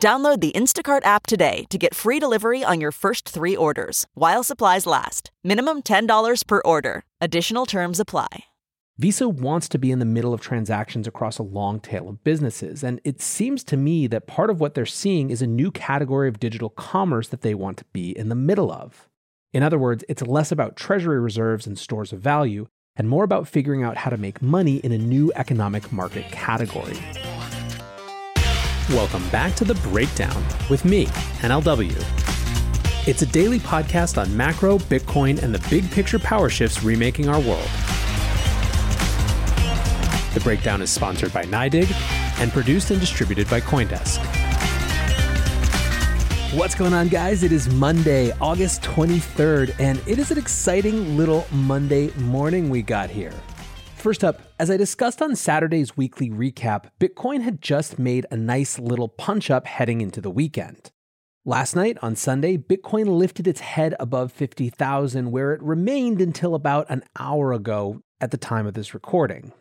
Download the Instacart app today to get free delivery on your first three orders while supplies last. Minimum $10 per order. Additional terms apply. Visa wants to be in the middle of transactions across a long tail of businesses, and it seems to me that part of what they're seeing is a new category of digital commerce that they want to be in the middle of. In other words, it's less about treasury reserves and stores of value, and more about figuring out how to make money in a new economic market category. Welcome back to The Breakdown with me, NLW. It's a daily podcast on macro, Bitcoin, and the big picture power shifts remaking our world. The Breakdown is sponsored by NYDIG and produced and distributed by Coindesk. What's going on, guys? It is Monday, August 23rd, and it is an exciting little Monday morning we got here. First up, as I discussed on Saturday's weekly recap, Bitcoin had just made a nice little punch up heading into the weekend. Last night, on Sunday, Bitcoin lifted its head above 50,000, where it remained until about an hour ago at the time of this recording.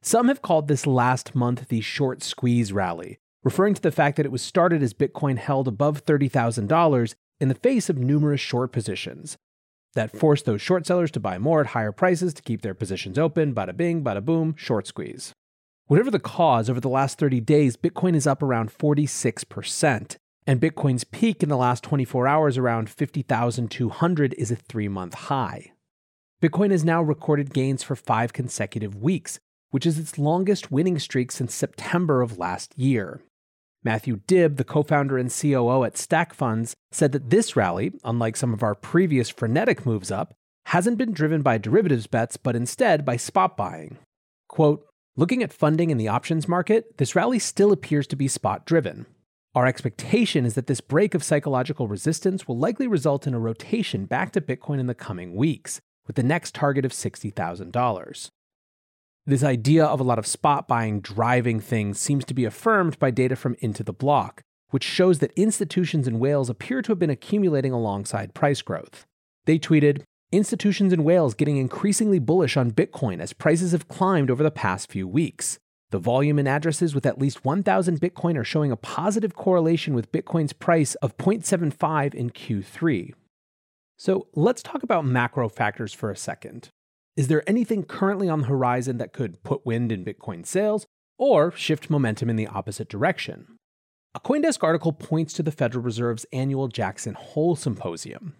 Some have called this last month the short squeeze rally, referring to the fact that it was started as Bitcoin held above $30,000 in the face of numerous short positions. That forced those short sellers to buy more at higher prices to keep their positions open. Bada bing, bada boom, short squeeze. Whatever the cause, over the last 30 days, Bitcoin is up around 46%, and Bitcoin's peak in the last 24 hours, around 50,200, is a three month high. Bitcoin has now recorded gains for five consecutive weeks, which is its longest winning streak since September of last year. Matthew Dibb, the co founder and COO at Stack Funds, said that this rally, unlike some of our previous frenetic moves up, hasn't been driven by derivatives bets, but instead by spot buying. Quote, Looking at funding in the options market, this rally still appears to be spot driven. Our expectation is that this break of psychological resistance will likely result in a rotation back to Bitcoin in the coming weeks, with the next target of $60,000. This idea of a lot of spot buying driving things seems to be affirmed by data from Into the Block, which shows that institutions in whales appear to have been accumulating alongside price growth. They tweeted, Institutions in whales getting increasingly bullish on Bitcoin as prices have climbed over the past few weeks. The volume and addresses with at least 1,000 Bitcoin are showing a positive correlation with Bitcoin's price of 0.75 in Q3. So let's talk about macro factors for a second. Is there anything currently on the horizon that could put wind in Bitcoin sails or shift momentum in the opposite direction? A Coindesk article points to the Federal Reserve's annual Jackson Hole Symposium.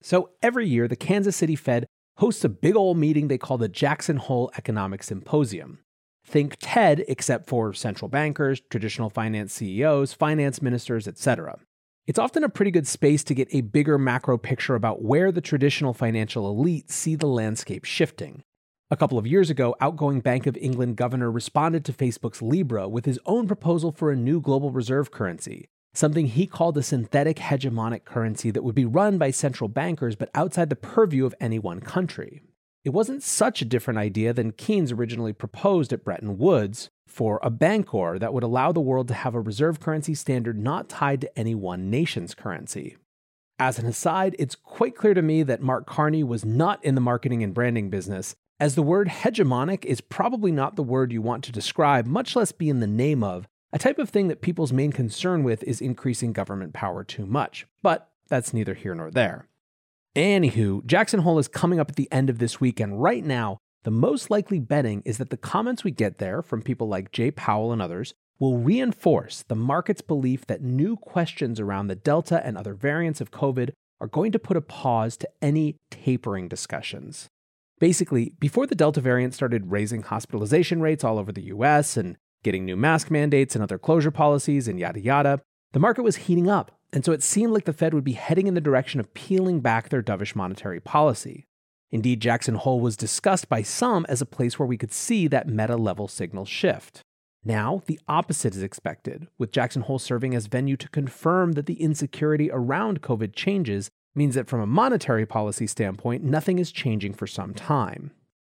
So every year, the Kansas City Fed hosts a big old meeting they call the Jackson Hole Economic Symposium. Think TED, except for central bankers, traditional finance CEOs, finance ministers, etc. It's often a pretty good space to get a bigger macro picture about where the traditional financial elite see the landscape shifting. A couple of years ago, outgoing Bank of England governor responded to Facebook's Libra with his own proposal for a new global reserve currency, something he called a synthetic hegemonic currency that would be run by central bankers but outside the purview of any one country. It wasn't such a different idea than Keynes originally proposed at Bretton Woods, for a bancor that would allow the world to have a reserve currency standard not tied to any one nation's currency. As an aside, it's quite clear to me that Mark Carney was not in the marketing and branding business, as the word hegemonic is probably not the word you want to describe, much less be in the name of, a type of thing that people's main concern with is increasing government power too much. But that's neither here nor there. Anywho, Jackson Hole is coming up at the end of this week, and right now, the most likely betting is that the comments we get there from people like Jay Powell and others will reinforce the market's belief that new questions around the Delta and other variants of COVID are going to put a pause to any tapering discussions. Basically, before the Delta variant started raising hospitalization rates all over the US and getting new mask mandates and other closure policies and yada yada, the market was heating up, and so it seemed like the Fed would be heading in the direction of peeling back their dovish monetary policy. Indeed, Jackson Hole was discussed by some as a place where we could see that meta level signal shift. Now, the opposite is expected, with Jackson Hole serving as venue to confirm that the insecurity around COVID changes means that from a monetary policy standpoint, nothing is changing for some time.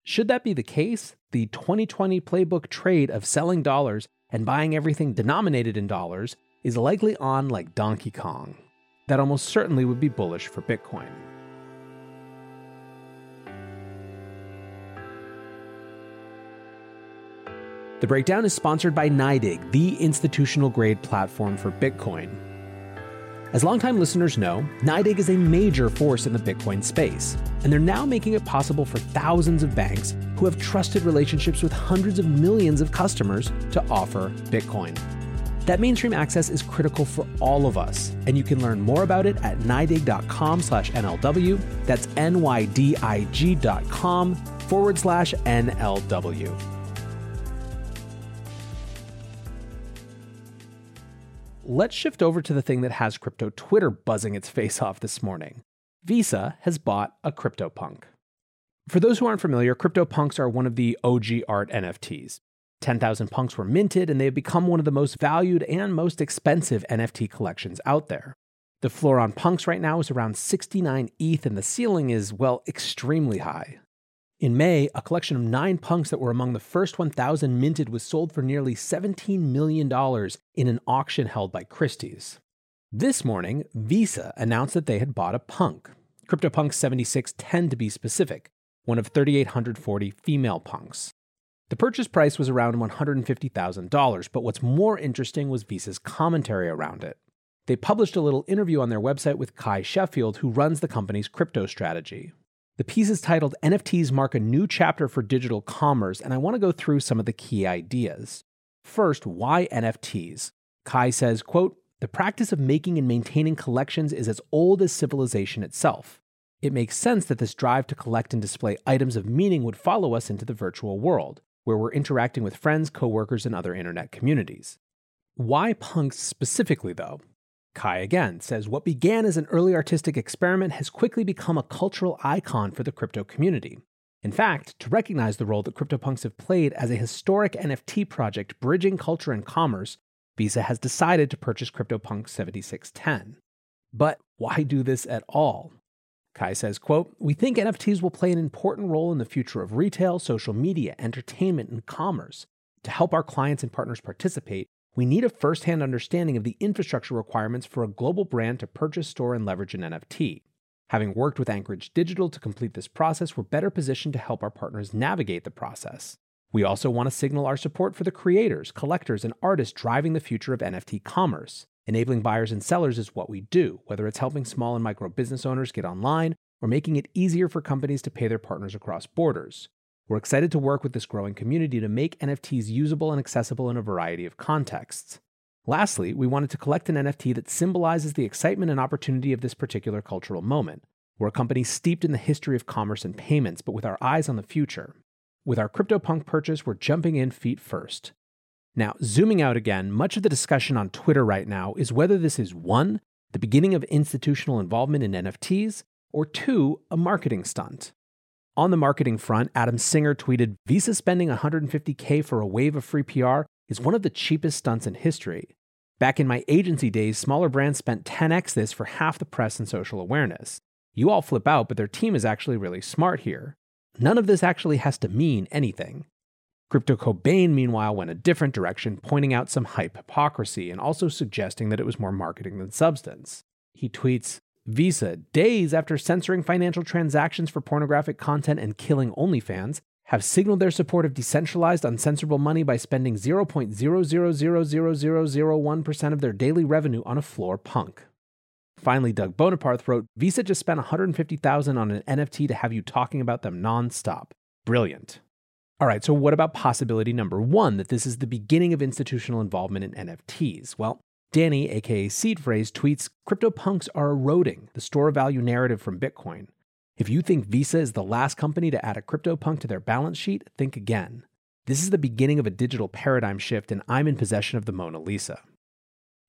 Should that be the case, the 2020 playbook trade of selling dollars and buying everything denominated in dollars is likely on like Donkey Kong. That almost certainly would be bullish for Bitcoin. The breakdown is sponsored by NYDIG, the institutional grade platform for Bitcoin. As longtime listeners know, NYDIG is a major force in the Bitcoin space, and they're now making it possible for thousands of banks who have trusted relationships with hundreds of millions of customers to offer Bitcoin. That mainstream access is critical for all of us, and you can learn more about it at nydig.com slash NLW. That's N-Y-D-I-G dot com forward slash NLW. let's shift over to the thing that has crypto Twitter buzzing its face off this morning. Visa has bought a CryptoPunk. For those who aren't familiar, CryptoPunks are one of the OG art NFTs. 10,000 punks were minted, and they have become one of the most valued and most expensive NFT collections out there. The floor on punks right now is around 69 ETH, and the ceiling is, well, extremely high. In May, a collection of nine punks that were among the first 1,000 minted was sold for nearly $17 million in an auction held by Christie's. This morning, Visa announced that they had bought a punk, CryptoPunk 7610 to be specific, one of 3,840 female punks. The purchase price was around $150,000, but what's more interesting was Visa's commentary around it. They published a little interview on their website with Cuy Sheffield, who runs the company's crypto strategy. The piece is titled NFTs Mark a New Chapter for Digital Commerce, and I want to go through some of the key ideas. First, why NFTs? Kai says, quote, the practice of making and maintaining collections is as old as civilization itself. It makes sense that this drive to collect and display items of meaning would follow us into the virtual world, where we're interacting with friends, coworkers, and other internet communities. Why punks specifically, though? Cuy again says what began as an early artistic experiment has quickly become a cultural icon for the crypto community. In fact, to recognize the role that CryptoPunks have played as a historic NFT project bridging culture and commerce, Visa has decided to purchase CryptoPunk 7610. But why do this at all? Cuy says, quote, We think NFTs will play an important role in the future of retail, social media, entertainment, and commerce. To help our clients and partners participate, we need a first hand understanding of the infrastructure requirements for a global brand to purchase, store, and leverage an NFT. Having worked with Anchorage Digital to complete this process, we're better positioned to help our partners navigate the process. We also want to signal our support for the creators, collectors, and artists driving the future of NFT commerce. Enabling buyers and sellers is what we do, whether it's helping small and micro business owners get online or making it easier for companies to pay their partners across borders. We're excited to work with this growing community to make NFTs usable and accessible in a variety of contexts. Lastly, we wanted to collect an NFT that symbolizes the excitement and opportunity of this particular cultural moment. We're a company steeped in the history of commerce and payments, but with our eyes on the future. With our CryptoPunk purchase, we're jumping in feet first. Now, zooming out again, much of the discussion on Twitter right now is whether this is one, the beginning of institutional involvement in NFTs, or two, a marketing stunt. On the marketing front, Adam Singer tweeted Visa spending 150K for a wave of free PR is one of the cheapest stunts in history. Back in my agency days, smaller brands spent 10x this for half the press and social awareness. You all flip out, but their team is actually really smart here. None of this actually has to mean anything. Crypto Cobain, meanwhile, went a different direction, pointing out some hype hypocrisy and also suggesting that it was more marketing than substance. He tweets Visa, days after censoring financial transactions for pornographic content and killing OnlyFans, have signaled their support of decentralized, uncensorable money by spending 0.0000001% of their daily revenue on a floor punk. Finally, Doug Bonaparte wrote, Visa just spent 150,000 on an NFT to have you talking about them nonstop. Brilliant. All right, so what about possibility number one, that this is the beginning of institutional involvement in NFTs? Well, Danny, aka Seed Phrase, tweets CryptoPunks are eroding the store value narrative from Bitcoin. If you think Visa is the last company to add a CryptoPunk to their balance sheet, think again. This is the beginning of a digital paradigm shift, and I'm in possession of the Mona Lisa.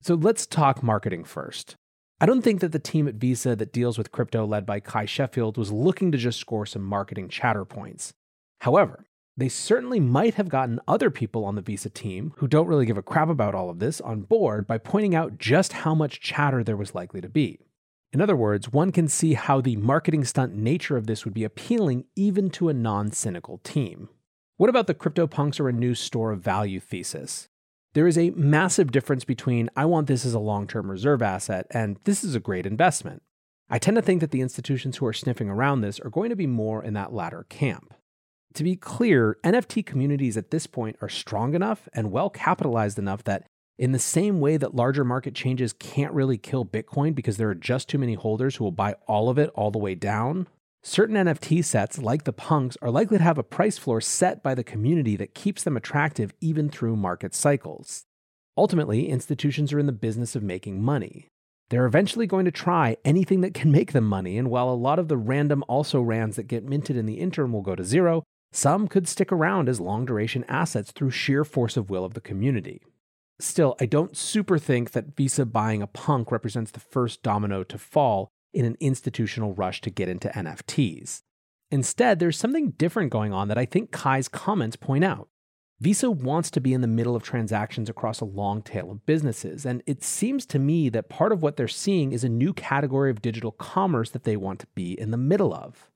So let's talk marketing first. I don't think that the team at Visa that deals with crypto, led by Cuy Sheffield, was looking to just score some marketing chatter points. However, they certainly might have gotten other people on the Visa team who don't really give a crap about all of this on board by pointing out just how much chatter there was likely to be. In other words, one can see how the marketing stunt nature of this would be appealing even to a non cynical team. What about the CryptoPunks are a new store of value thesis? There is a massive difference between I want this as a long term reserve asset and this is a great investment. I tend to think that the institutions who are sniffing around this are going to be more in that latter camp. To be clear, NFT communities at this point are strong enough and well capitalized enough that, in the same way that larger market changes can't really kill Bitcoin because there are just too many holders who will buy all of it all the way down, certain NFT sets, like the punks, are likely to have a price floor set by the community that keeps them attractive even through market cycles. Ultimately, institutions are in the business of making money. They're eventually going to try anything that can make them money, and while a lot of the random also rans that get minted in the interim will go to zero, some could stick around as long duration assets through sheer force of will of the community. Still, I don't super think that Visa buying a punk represents the first domino to fall in an institutional rush to get into NFTs. Instead, there's something different going on that I think Cuy's comments point out. Visa wants to be in the middle of transactions across a long tail of businesses, and it seems to me that part of what they're seeing is a new category of digital commerce that they want to be in the middle of.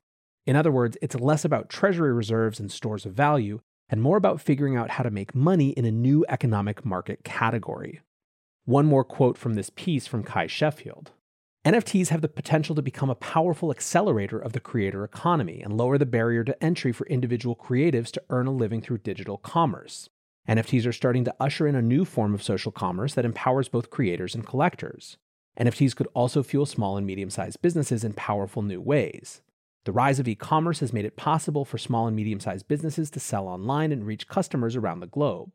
In other words, it's less about treasury reserves and stores of value and more about figuring out how to make money in a new economic market category. One more quote from this piece from Cuy Sheffield. NFTs have the potential to become a powerful accelerator of the creator economy and lower the barrier to entry for individual creatives to earn a living through digital commerce. NFTs are starting to usher in a new form of social commerce that empowers both creators and collectors. NFTs could also fuel small and medium sized businesses in powerful new ways. The rise of e commerce has made it possible for small and medium sized businesses to sell online and reach customers around the globe.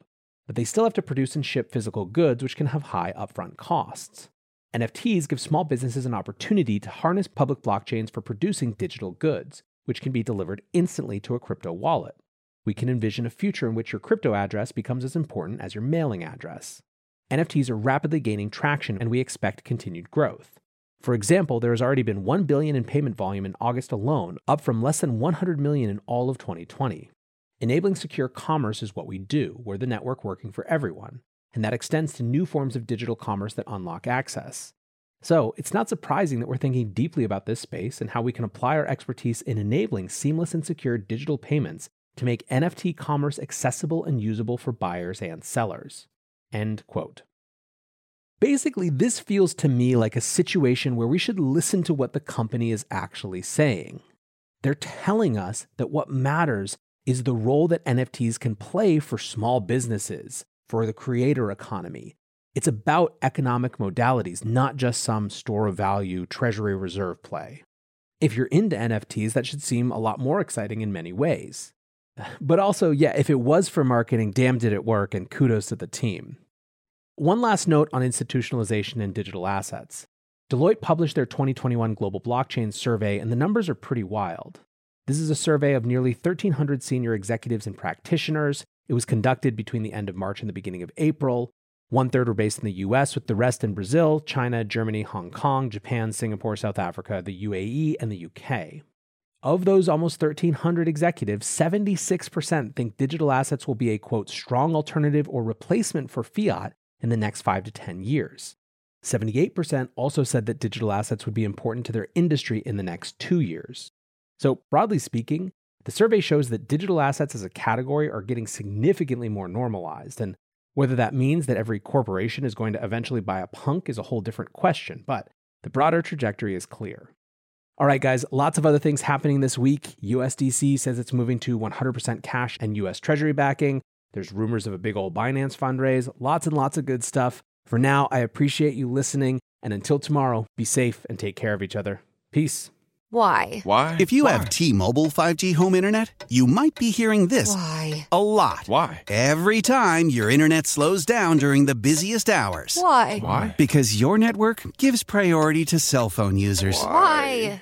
But they still have to produce and ship physical goods, which can have high upfront costs. NFTs give small businesses an opportunity to harness public blockchains for producing digital goods, which can be delivered instantly to a crypto wallet. We can envision a future in which your crypto address becomes as important as your mailing address. NFTs are rapidly gaining traction, and we expect continued growth. For example, there has already been 1 billion in payment volume in August alone, up from less than 100 million in all of 2020. Enabling secure commerce is what we do. We're the network working for everyone, and that extends to new forms of digital commerce that unlock access. So, it's not surprising that we're thinking deeply about this space and how we can apply our expertise in enabling seamless and secure digital payments to make NFT commerce accessible and usable for buyers and sellers. End quote. Basically, this feels to me like a situation where we should listen to what the company is actually saying. They're telling us that what matters is the role that NFTs can play for small businesses, for the creator economy. It's about economic modalities, not just some store of value treasury reserve play. If you're into NFTs, that should seem a lot more exciting in many ways. But also, yeah, if it was for marketing, damn did it work, and kudos to the team. One last note on institutionalization and digital assets. Deloitte published their 2021 Global Blockchain Survey, and the numbers are pretty wild. This is a survey of nearly 1,300 senior executives and practitioners. It was conducted between the end of March and the beginning of April. One third were based in the US, with the rest in Brazil, China, Germany, Hong Kong, Japan, Singapore, South Africa, the UAE, and the UK. Of those almost 1,300 executives, 76% think digital assets will be a quote, strong alternative or replacement for fiat in the next five to 10 years. 78% also said that digital assets would be important to their industry in the next two years. So, broadly speaking, the survey shows that digital assets as a category are getting significantly more normalized. And whether that means that every corporation is going to eventually buy a punk is a whole different question, but the broader trajectory is clear. All right, guys, lots of other things happening this week. USDC says it's moving to 100% cash and US Treasury backing. There's rumors of a big old Binance fundraise, lots and lots of good stuff. For now, I appreciate you listening, and until tomorrow, be safe and take care of each other. Peace. Why? Why? If you have T-Mobile 5G home internet, you might be hearing this Why? a lot. Why? Every time your internet slows down during the busiest hours. Why? Why? Because your network gives priority to cell phone users. Why?